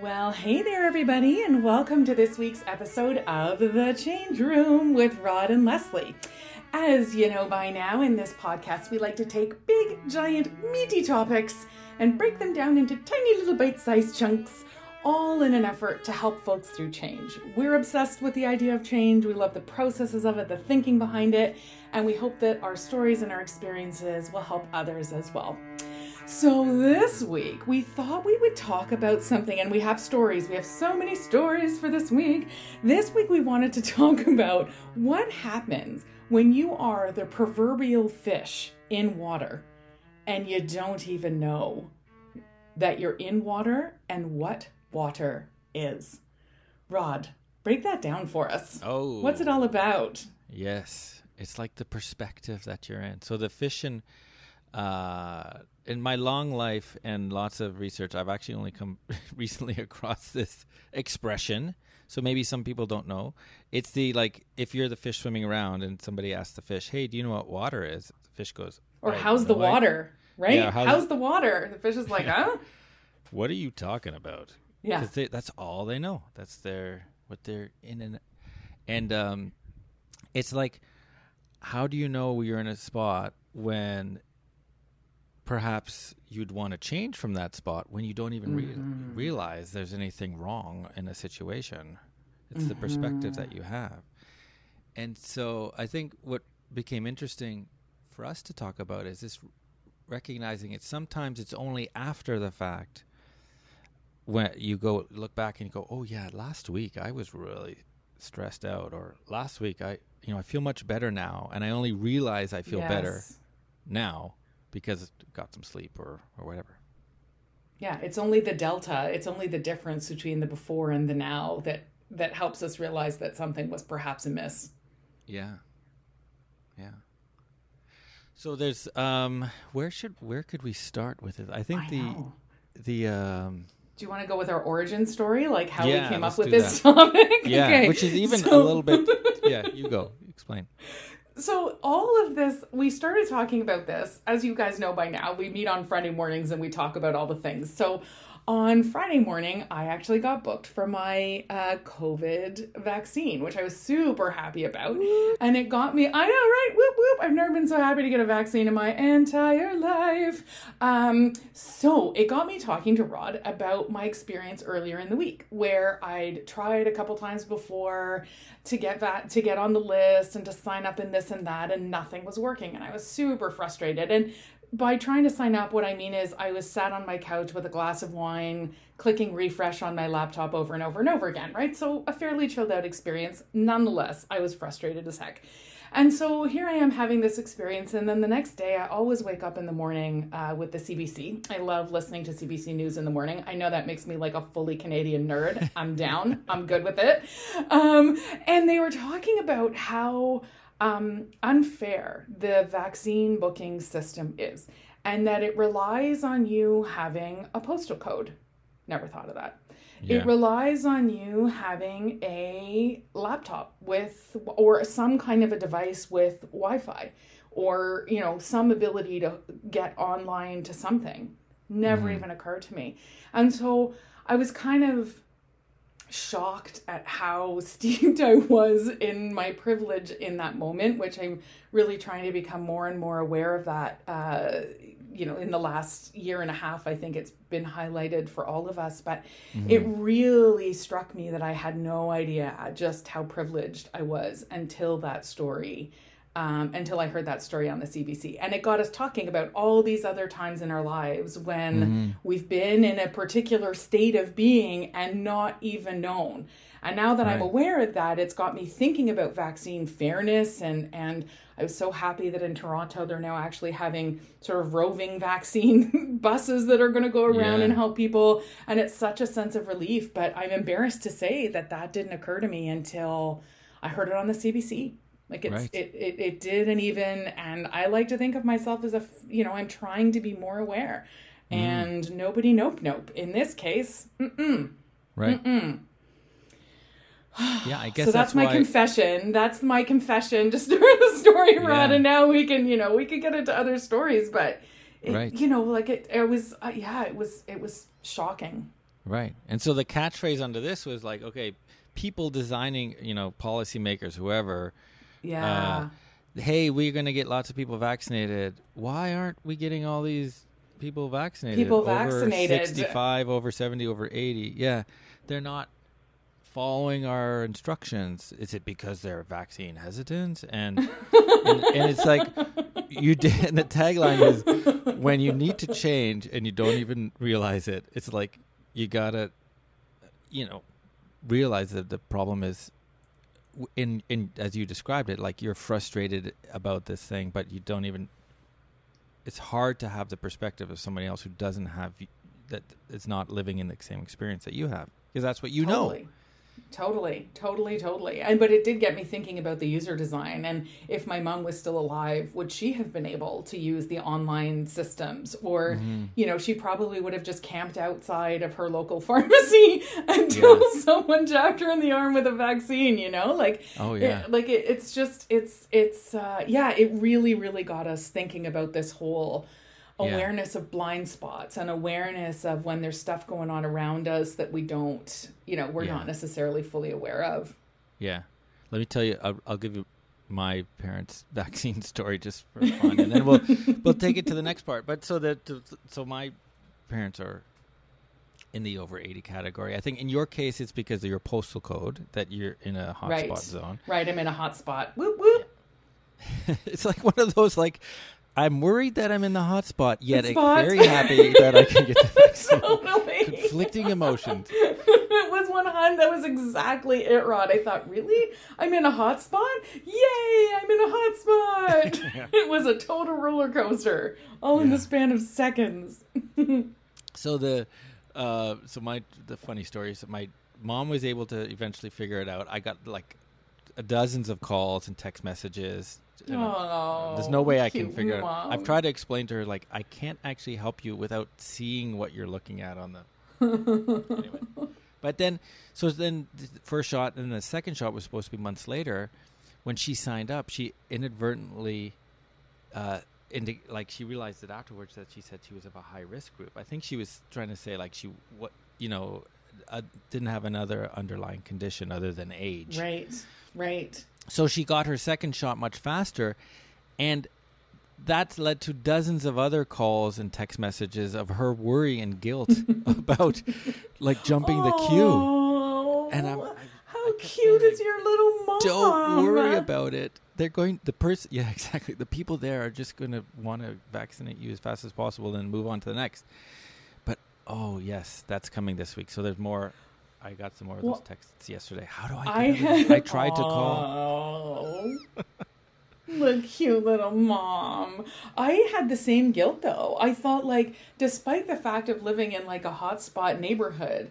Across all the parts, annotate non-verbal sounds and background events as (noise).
Well, hey there, everybody, and welcome to this week's episode of The Change Room with Rod and Lesley. As you know by now, in this podcast, we like to take big, giant, meaty topics and break them down into tiny little bite sized chunks, all in an effort to help folks through change. We're obsessed with the idea of change, we love the processes of it, the thinking behind it, and we hope that our stories and our experiences will help others as well. So, this week we thought we would talk about something, and we have stories. We have so many stories for this week. This week we wanted to (laughs) talk about what happens when you are the proverbial fish in water and you don't even know that you're in water and what water is. Rod, break that down for us. Oh. What's it all about? Yes. It's like the perspective that you're in. So the fish in uh in my long life and lots of research, I've actually only come (laughs) recently across this expression. So maybe some people don't know. It's the like if you're the fish swimming around and somebody asks the fish, "Hey, do you know what water is?" The fish goes, Or "I how's the no idea." water, right? Yeah, how's- how's, the water? The fish is like, (laughs) huh? What are you talking about? Yeah. they, that's all they know. That's their what they're in and and um, it's like, how do you know you're in a spot when perhaps you'd want to change from that spot when you don't even re- mm-hmm. realize there's anything wrong in a situation? It's the perspective that mm-hmm. you have, and so I think what became interesting for us to talk about is this recognizing it. Sometimes it's only after the fact when you go look back and you go, "Oh yeah, last week I was really stressed out," or "Last week I, you know, I feel much better now," and I only realize I feel better now because I got some sleep or or whatever. Yeah, it's only the delta, it's only the difference between the before and the now that that helps us realize that something was perhaps amiss. Yeah, yeah. So there's um, where should where could we start with it? I think I the know. the um, Do you want to go with our origin story, like how Yeah, we came up with this (laughs) topic? yeah, Okay, which is even a little bit. Yeah, you go explain. (laughs) So all of this, we started talking about this, as you guys know by now. We meet on Friday mornings and we talk about all the things. So on Friday morning, I actually got booked for my uh, COVID vaccine, which I was super happy about, and it got me. I know, right? Whoop whoop! I've never been so happy to get a vaccine in my entire life. Um, so it got me talking to Rod about my experience earlier in the week, where I'd tried a couple times before to get that to get on the list and to sign up in this and that, and nothing was working, and I was super frustrated. And by trying to sign up, what I mean is I was sat on my couch with a glass of wine, clicking refresh on my laptop over and over and over again, right? So a fairly chilled out experience. Nonetheless, I was frustrated as heck. And so here I am having this experience, and then the next day I always wake up in the morning uh, with the CBC. I love listening to CBC News in the morning. I know that makes me like a fully Canadian nerd. I'm down. I'm good with it. Um, and they were talking about how um, unfair the vaccine booking system is, and that it relies on you having a postal code. Never thought of that. Yeah. It relies on you having a laptop with, or some kind of a device with Wi Fi, or, you know, some ability to get online to something. Never even occurred to me. And so I was kind of shocked at how (laughs) steeped I was in my privilege in that moment, which I'm really trying to become more and more aware of that. Uh, you know, in the last year and a half, I think it's been highlighted for all of us, but it really struck me that I had no idea just how privileged I was until that story. Um, until I heard that story on the CBC. And it got us talking about all these other times in our lives when we've been in a particular state of being and not even known. And now that I'm aware of that, it's got me thinking about vaccine fairness. And, and I was so happy that in Toronto, they're now actually having sort of roving vaccine (laughs) buses that are going to go around Yeah. and help people. And it's such a sense of relief. But I'm embarrassed to say that that didn't occur to me until I heard it on the CBC. Like it's Right. it, it it didn't even and I like to think of myself as a you know I'm trying to be more aware, Mm-hmm. and nobody nope nope in this case. Mm-mm. Right. mm-mm. yeah, I (sighs) guess so that's, my why, confession. That's my confession. Just (laughs) during the story, Rod, Yeah. and now we can you know we could get into other stories, but it, Right. you know like it it was uh, yeah it was it was shocking. Right. And so the catchphrase under this was like, okay, people designing, you know, policymakers, whoever, Yeah. Uh, hey, we're going to get lots of people vaccinated. Why aren't we getting all these people vaccinated? People over vaccinated. 65, over 70, over 80. Yeah. They're not following our instructions. Is it because they're vaccine hesitant? And, (laughs) and, and it's like, you did, and the tagline is, when you need to change and you don't even realize it, it's like, you gotta, you know, realize that the problem is in in as you described it, like you're frustrated about this thing, but you don't even. It's hard to have the perspective of somebody else who doesn't have that is not living in the same experience that you have, because that's what you totally. Totally, totally, totally. And but it did get me thinking about the user design and if my mom was still alive, would she have been able to use the online systems or Mm-hmm. you know, she probably would have just camped outside of her local (laughs) pharmacy until Yes. someone jabbed her in the arm with a vaccine, you know? Like Oh, it- yeah. like it, it's just it's it's uh yeah, it really really got us thinking about this whole Yeah. awareness of blind spots and awareness of when there's stuff going on around us that we don't, you know, we're Yeah. not necessarily fully aware of. Yeah. Let me tell you. I'll, I'll give you my parents' (laughs) vaccine story just for fun, and then we'll (laughs) we'll take it to the next part. But so that so my parents are in the over eighty category. I think in your case, it's because of your postal code that you're in a hotspot Right. zone. Right, I'm in a hot spot. Whoop whoop. (laughs) it's like one of those like. I'm worried that I'm in the hot spot, yet spot. very happy that I can get the (laughs) vaccine. Totally. Conflicting emotions. (laughs) it was one hundred. That was exactly it, Rod. I thought, really? I'm in a hot spot? Yay! I'm in a hot spot. (laughs) It was a total roller coaster, all in the span of seconds. So the uh, so my the funny story is that my mom was able to eventually figure it out. I got like dozens of calls and text messages. You know. Oh, There's no way I can figure out. mom. I've tried to explain to her like I can't actually help you without seeing what you're looking at on the (laughs) anyway. But then so then the first shot and the second shot was supposed to be months later. When she signed up, she inadvertently uh indi- like she realized it afterwards that she said she was of a high risk group. I think she was trying to say like she what you know uh, didn't have another underlying condition other than age. Right, right. So she got her second shot much faster, and that led to dozens of other calls and text messages of her worry and guilt (laughs) about like jumping the queue. Oh, And I'm- I- how cute is your little mom? Don't worry about it. They're going. The person. (laughs) Yeah, exactly. The people there are just going to want to vaccinate you as fast as possible, and move on to the next. But oh yes, that's coming this week. So there's more. I got some more of Well, those texts yesterday. How do I? I Get I, I tried to call. Oh, the cute little mom. I had the same guilt though. I thought like, despite the fact of living in like a hotspot neighborhood,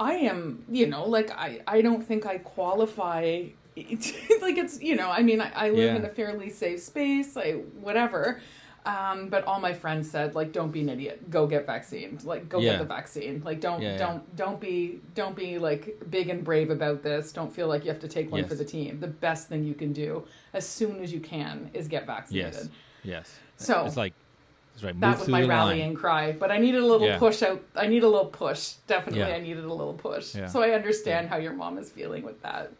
I am, you know, like I I don't think I qualify. (laughs) like it's you know, I mean, I, I live Yeah. in a fairly safe space. I whatever. Um, but all my friends said, like, don't be an idiot. Go get vaccinated. Like, go Yeah. get the vaccine. Like, don't, Yeah, don't, don't be, don't be like big and brave about this. Don't feel like you have to take one Yes. for the team. The best thing you can do as soon as you can is get vaccinated. Yes. Yes. So it's like it's right. that was my the line. rallying cry. But I needed a little Yeah. push out. I need a little push. Definitely, Yeah. I needed a little push. Yeah. So I understand how your mom is feeling with that.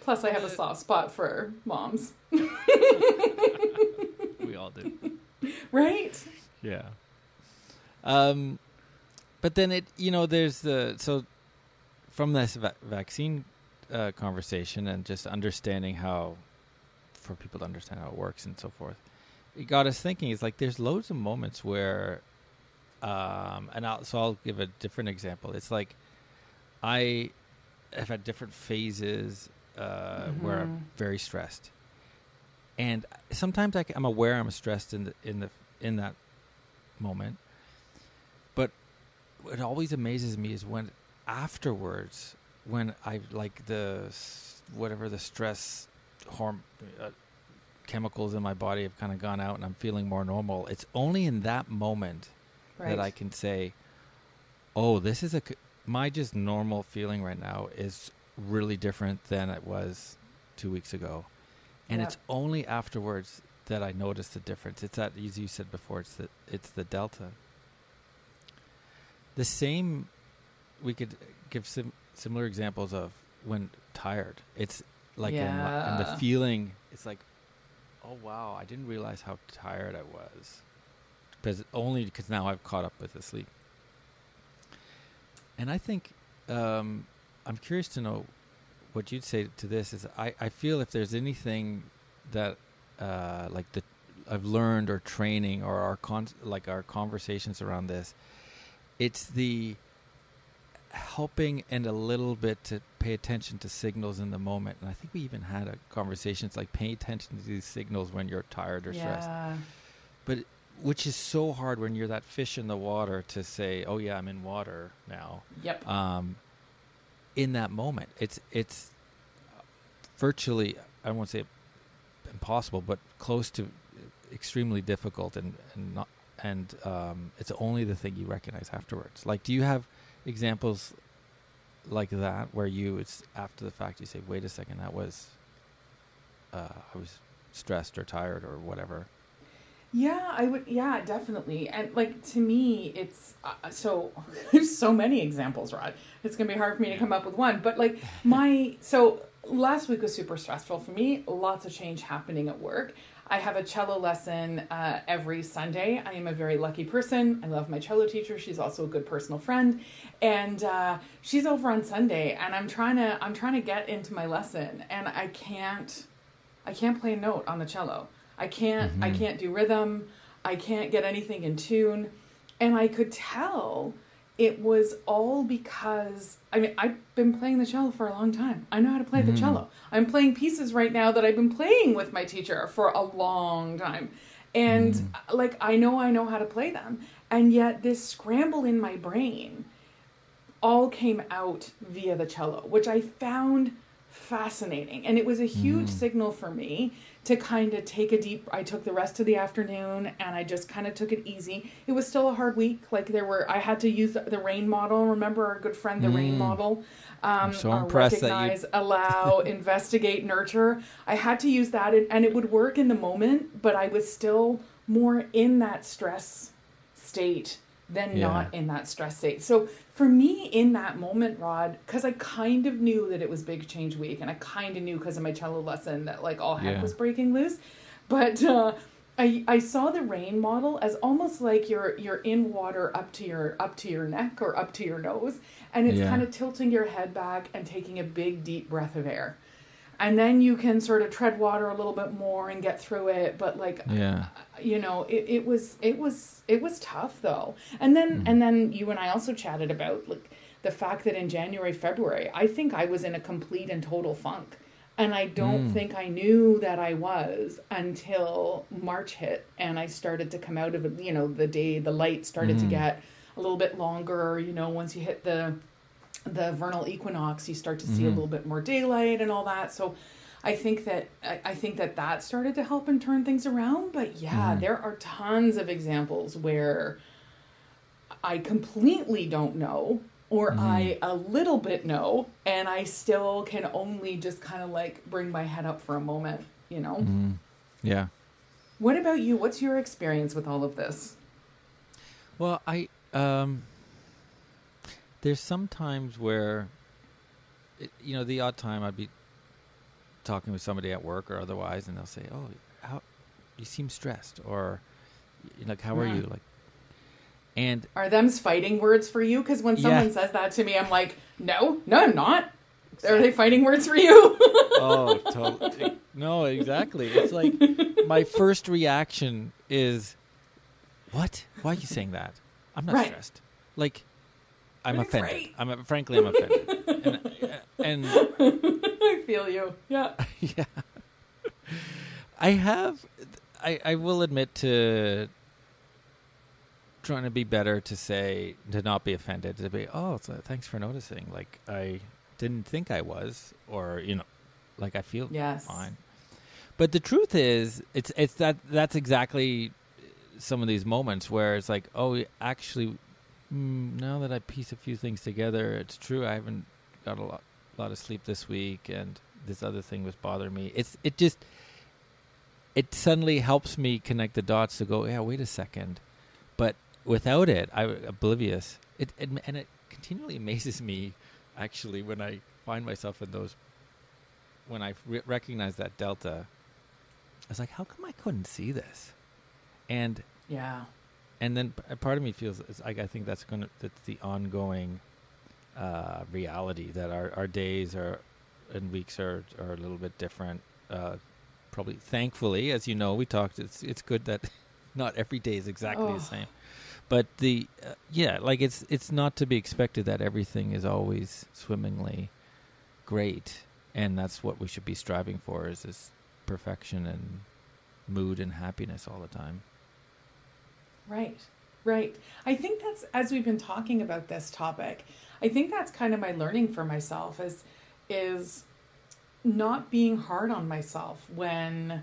Plus, I have a soft spot for moms, We all do. (laughs) right? Yeah. Um, but then it, you know, there's the so from this va- vaccine uh, conversation and just understanding how for people to understand how it works and so forth, it got us thinking. It's like there's loads of moments where, um, and I'll, so I'll give a different example. It's like I have had different phases uh, where I'm Mhm. very stressed, and sometimes I, am aware I'm stressed in the in the in that moment. But what always amazes me is when afterwards, when I like the whatever the stress horm uh, chemicals in my body have kind of gone out and I'm feeling more normal. It's only in that moment Right. that I can say, "Oh, this is a my just normal feeling right now is really different than it was two weeks ago," and Yeah. it's only afterwards that I notice the difference. It's that, as you said before, it's the it's the delta. The same we could give some similar examples of when tired. It's like and, and the feeling. It's like, oh wow, I didn't realize how tired I was, because only because now I've caught up with the sleep. And I think um, I'm curious to know what you'd say to this. Is I, I feel if there's anything that uh, like the I've learned or training or our con- like our conversations around this, it's the helping and a little bit to pay attention to signals in the moment. And I think we even had a conversation. It's like pay attention to these signals when you're tired or stressed yeah. but which is so hard when you're that fish in the water to say, "Oh yeah, I'm in water now." Yep. Um, in that moment, it's it's virtually I won't say impossible, but close to extremely difficult, and and not and um, it's only the thing you recognize afterwards. Like, do you have examples like that where you it's after the fact you say, "Wait a second, that was uh, I was stressed or tired or whatever." Yeah, I would. Yeah, definitely. And like to me, it's uh, so (laughs) there's so many examples, Rod. It's gonna be hard for me to come up with one. But like (laughs) my so last week was super stressful for me. Lots of change happening at work. I have a cello lesson uh, every Sunday. I am a very lucky person. I love my cello teacher. She's also a good personal friend, and uh, she's over on Sunday. And I'm trying to I'm trying to get into my lesson, and I can't I can't play a note on the cello. I can't I Mhm. can't do rhythm. I can't get anything in tune. And I could tell it was all because I mean I've been playing the cello for a long time. I know how to play the Mhm. cello. I'm playing pieces right now that I've been playing with my teacher for a long time. And Mm. like I know I know how to play them. And yet this scramble in my brain all came out via the cello, which I found fascinating. And it was a huge Mm. signal for me to kind of take a deep I took the rest of the afternoon and I just kind of took it easy. It was still a hard week. Like there were I had to use the, the rain model. Remember our good friend the rain Mm. model? Um I'm so impressed that you- recognize, allow, (laughs) investigate, nurture. I had to use that and- and it would work in the moment, but I was still more in that stress state than Yeah. not in that stress state. So for me in that moment, Rod, because I kind of knew that it was big change week and I kind of knew because of my cello lesson that like all heck Yeah. was breaking loose. But uh, I, I saw the rain model as almost like you're you're in water up to your up to your neck or up to your nose and it's Yeah. kind of tilting your head back and taking a big deep breath of air. And then you can sort of tread water a little bit more and get through it, but like Yeah. you know it, it was it was it was tough though and then Mhm. and then you and i also chatted about like the fact that in january february i think i was in a complete and total funk and i don't Mm. think i knew that i was until march hit and i started to come out of it you know the day the light started to Mhm. get a little bit longer you know once you hit the the vernal equinox you start to see a Mhm. little bit more daylight and all that so I think that I, I think that that started to help and turn things around. But yeah, Mhm. there are tons of examples where I completely don't know, or Mhm. I a little bit know, and I still can only just kind of like bring my head up for a moment. You know. Mhm. Yeah. What about you? What's your experience with all of this? Well, I um, there's some times where, it, you know, the odd time I'd be talking with somebody at work or otherwise, and they'll say, "Oh, how you seem stressed," or like, "How are you?" Like, and Are them's fighting words for you? Because when Yeah. someone says that to me, I'm like, no, no, I'm not. Are they fighting words for you? (laughs) (laughs) oh, totally. Eh, no, exactly. It's like my (laughs) first reaction is, "What? Why are you saying that? I'm not Right. stressed." Like, I'm offended. right. I'm frankly, I'm offended. and, and (laughs) I feel you. Yeah. (laughs) yeah. I have I I will admit to trying to be better to say to not be offended to be oh th- uh, thanks for noticing like I didn't think I was or you know like I feel Yes. fine. But the truth is it's it's that that's exactly some of these moments where it's like oh actually mm, now that I piece a few things together it's true I haven't got a lot lot of sleep this week and this other thing was bothering me. It's it just it suddenly helps me connect the dots to go, yeah, wait a second. But without it, I'm oblivious. it, it and it continually (laughs) amazes me, actually, when I find myself in those. When I re- recognize that delta, I was like, "How come I couldn't see this?" And Yeah. And then part of me feels it's like I think that's gonna that's the ongoing uh, reality that our, our days are and weeks are are a little bit different. Uh, probably, thankfully, as you know, we talked. It's it's good that (laughs) not every day is exactly Oh. the same. But the uh, yeah, like it's it's not to be expected that everything is always swimmingly great, and that's what we should be striving for is this perfection and mood and happiness all the time. Right, right. I think that's as we've been talking about this topic. I think that's kind of my learning for myself is is not being hard on myself when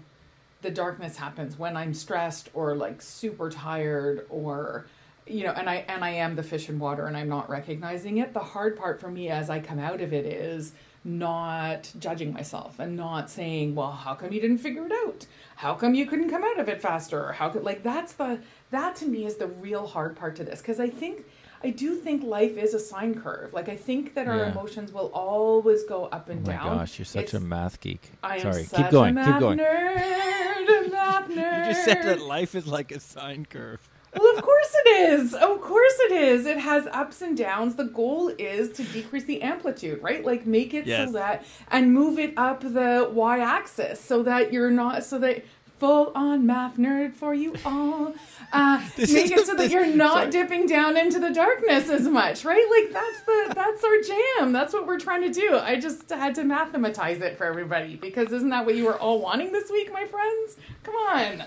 the darkness happens, when I'm stressed or like super tired or you know, and I and I am the fish in water and I'm not recognizing it. The hard part for me as I come out of it is not judging myself and not saying, "Well, how come you didn't figure it out? How come you couldn't come out of it faster?" Or how could like that's the that to me is the real hard part to this because I think I do think life is a sine curve. Like I think that our Yeah. emotions will always go up and oh my down. gosh, you're such a math geek. I am Sorry, such keep going, a keep going. Nerd, a math nerd. (laughs) You just said that life is like a sine curve. Well, of course it is. Of course it is. It has ups and downs. The goal is to decrease the amplitude, right? Like make it Yes. so that and move it up the y axis so that you're not so that full on math nerd for you all. Uh, (laughs) make it so that you're not sorry. dipping down into the darkness as much, right? Like that's the that's our jam. That's what we're trying to do. I just had to mathematize it for everybody because isn't that what you were all wanting this week, my friends? Come on.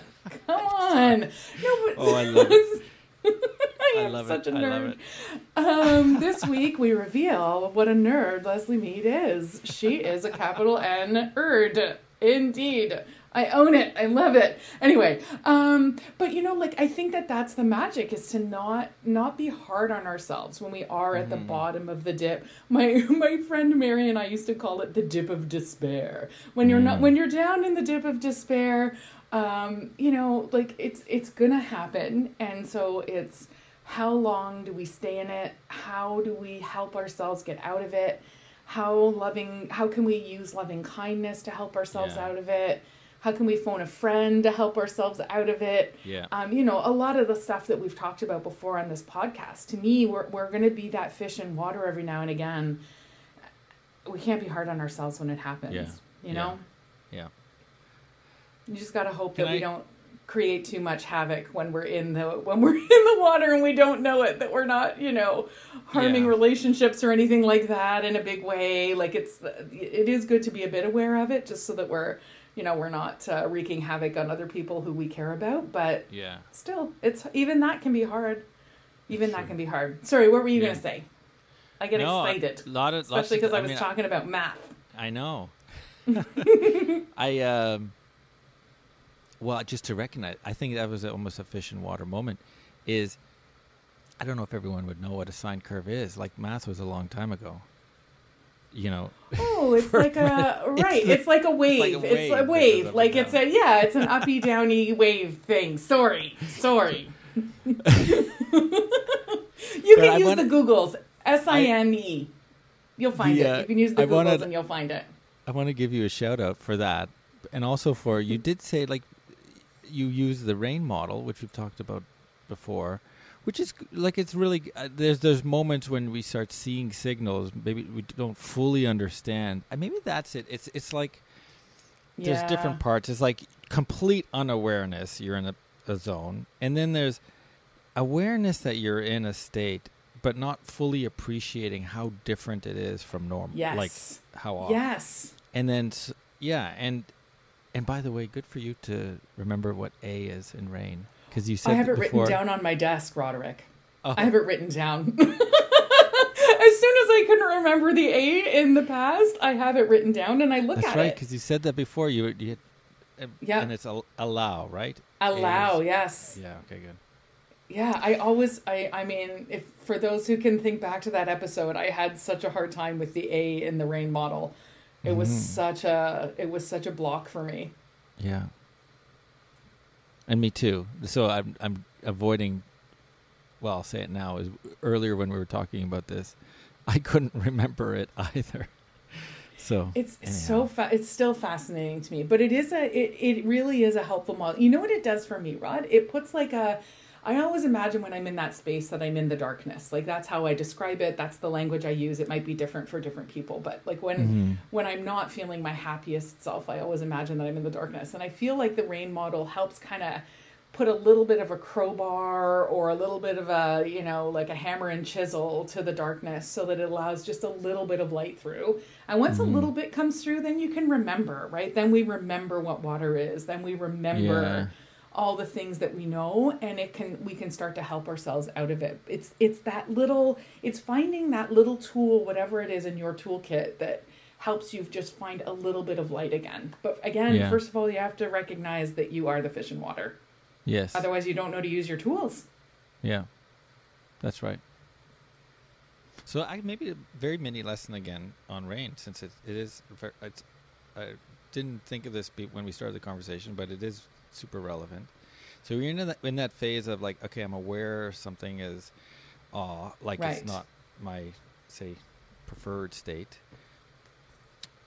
Come on. No, but Oh, I love it. (laughs) I I love such it. a I nerd. love it. Um, this (laughs) week we reveal what a nerd Lesley Mead is. She is a capital N erd. Indeed. I own it. I love it. Anyway, um, but you know, like I think that that's the magic is to not not be hard on ourselves when we are at the Mm-hmm. bottom of the dip. My (laughs) my friend Mary and I used to call it the dip of despair. When you're Mm. not when you're down in the dip of despair, um, you know, like it's it's gonna happen, and so it's how long do we stay in it? How do we help ourselves get out of it? How loving? How can we use loving kindness to help ourselves Yeah. out of it? How can we phone a friend to help ourselves out of it? Yeah. Um, you know, a lot of the stuff that we've talked about before on this podcast. To me, we're we're gonna be that fish in water every now and again. We can't be hard on ourselves when it happens. Yeah. You Yeah. know. Yeah. You just gotta hope Can that we don't create too much havoc when we're in the when we're (laughs) in the water and we don't know it. That we're not, you know, harming Yeah. relationships or anything like that in a big way. Like it's it is good to be a bit aware of it, just so that we're, you know, we're not uh, wreaking havoc on other people who we care about. But Yeah. still, it's even that can be hard. Even that can be hard. Sorry, what were you Yeah. gonna say? I get No, excited, A lot of, especially because I was mean, talking about math. I know. (laughs) (laughs) I um. Well, just to recognize, I think that was almost a fish in water moment. Is I don't know if everyone would know what a sine curve is. Like math was a long time ago. You know. Oh, it's (laughs) like a right. It's It's, like- a wave. like a It's wave a wave. Like it's a yeah. It's an uppy downy wave thing. Sorry, sorry. (laughs) you But can I use wanna- the Googles. S I N E. You'll find The, it. uh, You can use the I Googles and you'll find it. I want to give you a shout out for that, and also for you did say like you use the rain model, which we've talked about before, which is like it's really uh, there's there's moments when we start seeing signals maybe we don't fully understand. And maybe that's it. It's it's like there's Yeah. different parts. It's like complete unawareness. You're in a, a zone, and then there's awareness that you're in a state, but not fully appreciating how different it is from normal. Yes. Like how often yes. and then yeah and and by the way good for you to remember what a is in rain because you said I have it before, written down on my desk, Roderick. Oh, I have it written down. (laughs) as soon as I couldn't remember the A in the past, I have it written down and I look at it. that's at right it. because you said that before you, you Yeah. and it's al- allow right Allow, is- yes. yeah okay good Yeah, I always I I mean, if for those who can think back to that episode, I had such a hard time with the A in the rain model. It was Mhm. such a it was such a block for me. yeah and me too so i'm i'm avoiding well, I'll say it now. Is earlier when we were talking about this, I couldn't (laughs) remember it either. So It's anyhow. so fa- it's still fascinating to me, but it is a it, it really is a helpful model. You know what it does for me, Rod? It puts like a I always imagine when I'm in that space that I'm in the darkness. Like that's how I describe it. That's the language I use. It might be different for different people, but like when Mhm. when I'm not feeling my happiest self, I always imagine that I'm in the darkness. And I feel like the rain model helps kind of put a little bit of a crowbar or a little bit of a, you know, like a hammer and chisel to the darkness so that it allows just a little bit of light through. And once a little bit comes through, then you can remember, right? Then we remember what water is. Then we remember Yeah. All the things that we know and it can we can start to help ourselves out of it. It's it's that little it's finding that little tool whatever it is in your toolkit that helps you just find a little bit of light again. But again, Yeah. first of all, you have to recognize that you are the fish in water. Yes. Otherwise, you don't know to use your tools. Yeah, that's right. So I maybe a very mini lesson again on rain, since it, it is. It's, I didn't think of this when we started the conversation, but it is super relevant. So you're in that in that phase of like, okay, I'm aware something is, awe, like Right. it's not my say preferred state.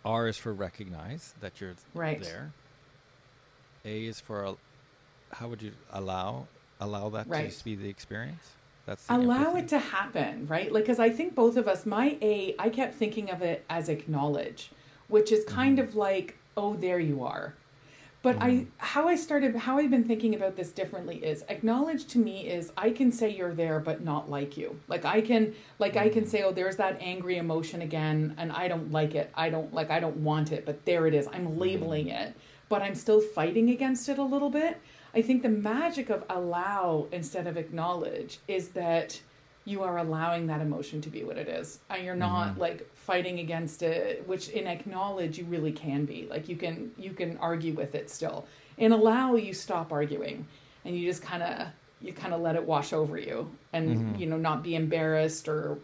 R is for recognize that you're Right. there. A is for how would you allow allow that Right. to be the experience? That's the Allow empathy. it to happen, right? Like, because I think both of us, my A, I kept thinking of it as acknowledge, which is kind Mm-hmm. of like, oh, there you are. But I, how I started, how I've been thinking about this differently is acknowledge to me is I can say you're there, but not like you. Like I can, like I can Mm-hmm. say, oh, there's that angry emotion again, and I don't like it. I don't like, I don't want it, but there it is. Mm-hmm. I'm labeling it, but I'm still fighting against it a little bit. I think the magic of allow instead of acknowledge is that you are allowing that emotion to be what it is. And you're not Mhm. like fighting against it, which in acknowledge you really can be. Like you can you can argue with it still. In allow you stop arguing and you just kind of you kind of let it wash over you and Mhm. you know not be embarrassed or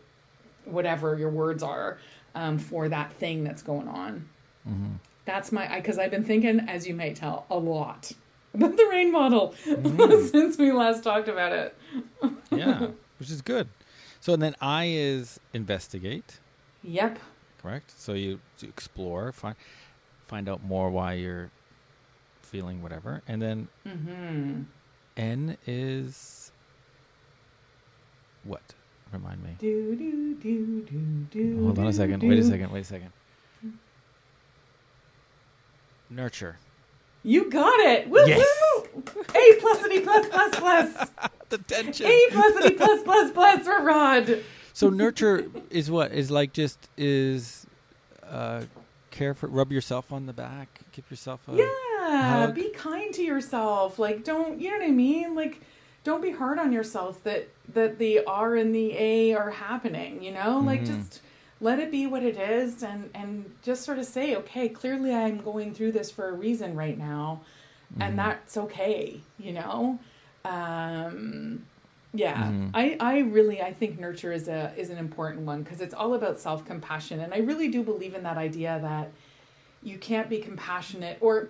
whatever your words are um, for that thing that's going on. Mhm. That's my because I've been thinking, as you may tell, a lot about the rain model Mm. (laughs) since we last talked about it. yeah, (laughs) which is good. So and then I is investigate, Yep. correct? So you, explore, find find out more why you're feeling whatever, and then Mm-hmm. N is what? Remind me. Do do do do do. Hold on a second. Wait a second. Wait a second. Nurture. You got it. Woo Yes. woo. A plus and E plus plus plus. (laughs) The tension. A plus and E plus plus plus for Rod. So nurture is what is like just is uh care for rub yourself on the back, give yourself a Yeah. hug. Be kind to yourself. Like don't you know what I mean? Like don't be hard on yourself that that the R and the A are happening, you know? Like Mhm. just let it be what it is and and just sort of say, okay, clearly I'm going through this for a reason right now. Mhm. and that's okay you know um yeah Mhm. i i really i think nurture is a is an important one because it's all about self-compassion and i really do believe in that idea that you can't be compassionate or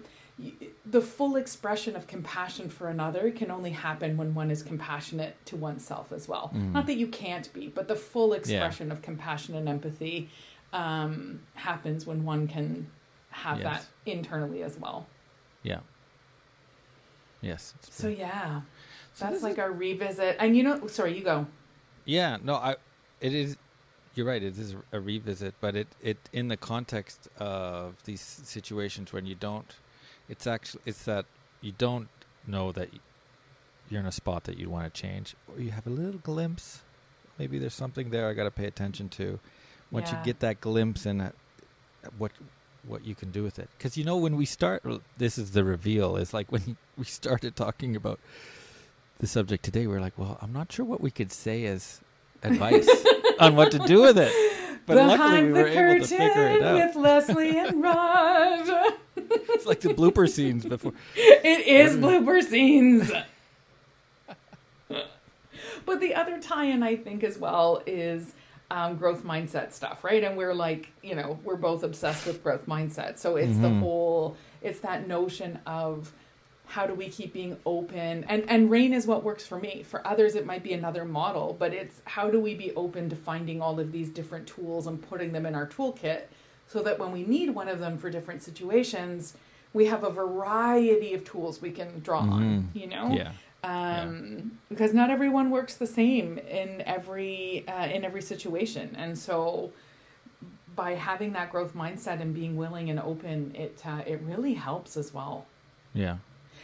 the full expression of compassion for another can only happen when one is compassionate to oneself as well Mhm. not that you can't be but the full expression of compassion and empathy um, happens when one can have Yes. that internally as well Yeah. Yes. So yeah, So that's like is- our revisit. And you know, sorry, you go. Yeah, no, I it is you're right, it is a revisit, but it it in the context of these situations when you don't it's actually it's that you don't know that you're in a spot that you want to change or you have a little glimpse maybe there's something there I got to pay attention to. Once Yeah. you get that glimpse and uh, what what you can do with it because you know when we start this is the reveal is like when (laughs) we started talking about the subject today we're like well i'm not sure what we could say as advice (laughs) on what to do with it but luckily we Behind were the able to figure it curtain out with Lesley and Rod. (laughs) it's like the blooper scenes before it is blooper scenes. but the other tie-in, I think, as well, is um, growth mindset stuff, right? And we're like, you know, we're both obsessed with growth mindset. So it's the Mhm. whole, it's that notion of how do we keep being open and and rain is what works for me for others it might be another model but it's how do we be open to finding all of these different tools and putting them in our toolkit so that when we need one of them for different situations we have a variety of tools we can draw on you know Mm-hmm. Yeah. um, because not everyone works the same in every uh, in every situation, and so by having that growth mindset and being willing and open, it uh, it really helps as well. Yeah.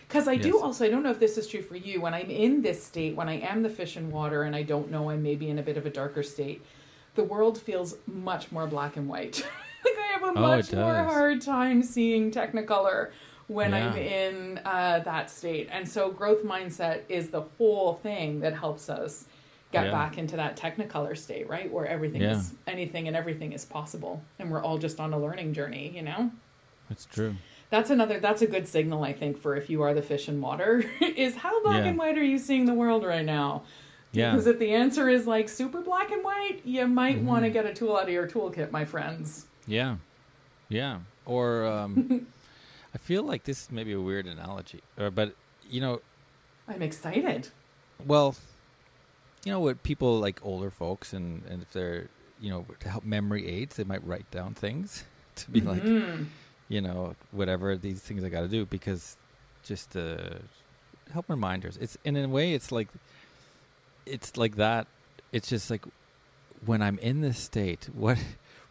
Because I do also, I don't know if this is true for you. When I'm in this state, when I am the fish in water, and I don't know I'm maybe in a bit of a darker state, the world feels much more black and white. (laughs) I have a Oh, much more hard time seeing Technicolor when I'm in uh, that state. And so, growth mindset is the whole thing that helps us get Yeah. back into that Technicolor state, right? Where everything Yeah. is anything and everything is possible, and we're all just on a learning journey, you know. That's true. That's another. That's a good signal, I think, for if you are the fish in water. (laughs) is how black Yeah. and white are you seeing the world right now? Yeah. Because if the answer is like super black and white, you might Mm-hmm. want to get a tool out of your toolkit, my friends. Yeah. Yeah. Or um, (laughs) I feel like this is maybe a weird analogy, or, but you know, I'm excited. well, you know what people like older folks, and and if they're you know to help memory aids, they might write down things (laughs) to be like Mhm. you know whatever these things I got to do because just to help reminders. It's and in a way it's like it's like that. It's just like when I'm in this state, what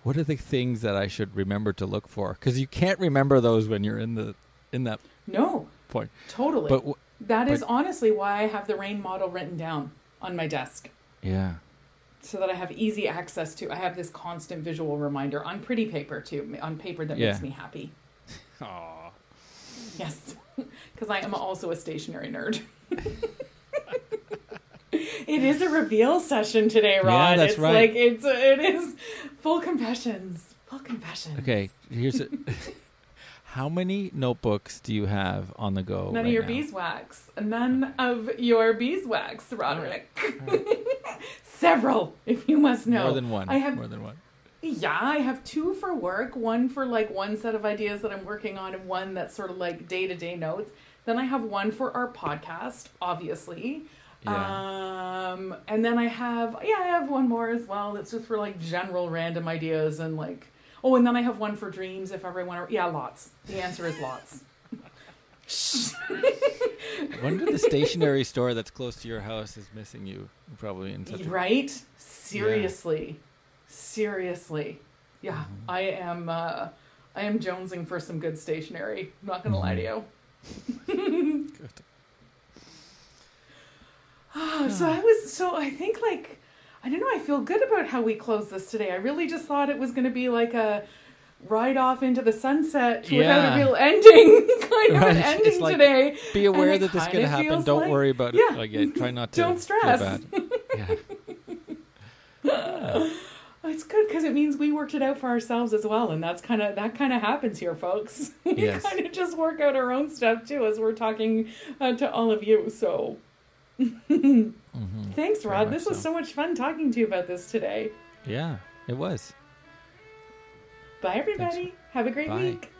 what are the things that I should remember to look for? Because you can't remember those when you're in the in that no, point. totally. But w- that is but- honestly why I have the rain model written down on my desk. yeah, So that I have easy access to. I have this constant visual reminder on pretty paper too, on paper that Yeah. makes me happy. (laughs) Aw. Yes, (laughs) because I am also a stationery nerd. (laughs) it is a reveal session today, Rod. Yeah, that's it's right. like it's it is full confessions. Full confessions. Okay, here's it. (laughs) How many notebooks do you have on the go? None right of your now? beeswax. None of your beeswax, Roderick. (laughs) Several, if you must know. More than one. I have more than one. Yeah, I have two for work. One for like one set of ideas that I'm working on, and one that's sort of like day to day notes. Then I have one for our podcast, obviously. Yeah. Um, and then I have yeah, I have one more as well. That's just for like general random ideas and like oh, and then I have one for dreams if ever I want to. Yeah, lots. The answer is lots. (laughs) I wonder the stationery store that's close to your house is missing you. Probably in such a right? Seriously, seriously. Yeah, Mm-hmm. I am. Uh, I am jonesing for some good stationery. Not gonna lie to you. (laughs) Ah, so I was so I think like I don't know, I feel good about how we closed this today. I really just thought it was gonna be like a ride off into the sunset without a real ending (laughs) kind of Right, an ending like, today. Be aware that this kinda could happen. Don't like- worry about yeah. it. Like, yeah, try not (laughs) to. Don't feel stress. bad. Yeah. (laughs) It's good because it means we worked it out for ourselves as well, and that's kind of that kind of happens here, folks. we Yes. kind of just work out our own stuff too as we're talking uh, to all of you. So Mhm. thanks, Very Rod. This was so. so much fun talking to you about this today. Yeah, it was. Bye, everybody. Have a great Bye. week.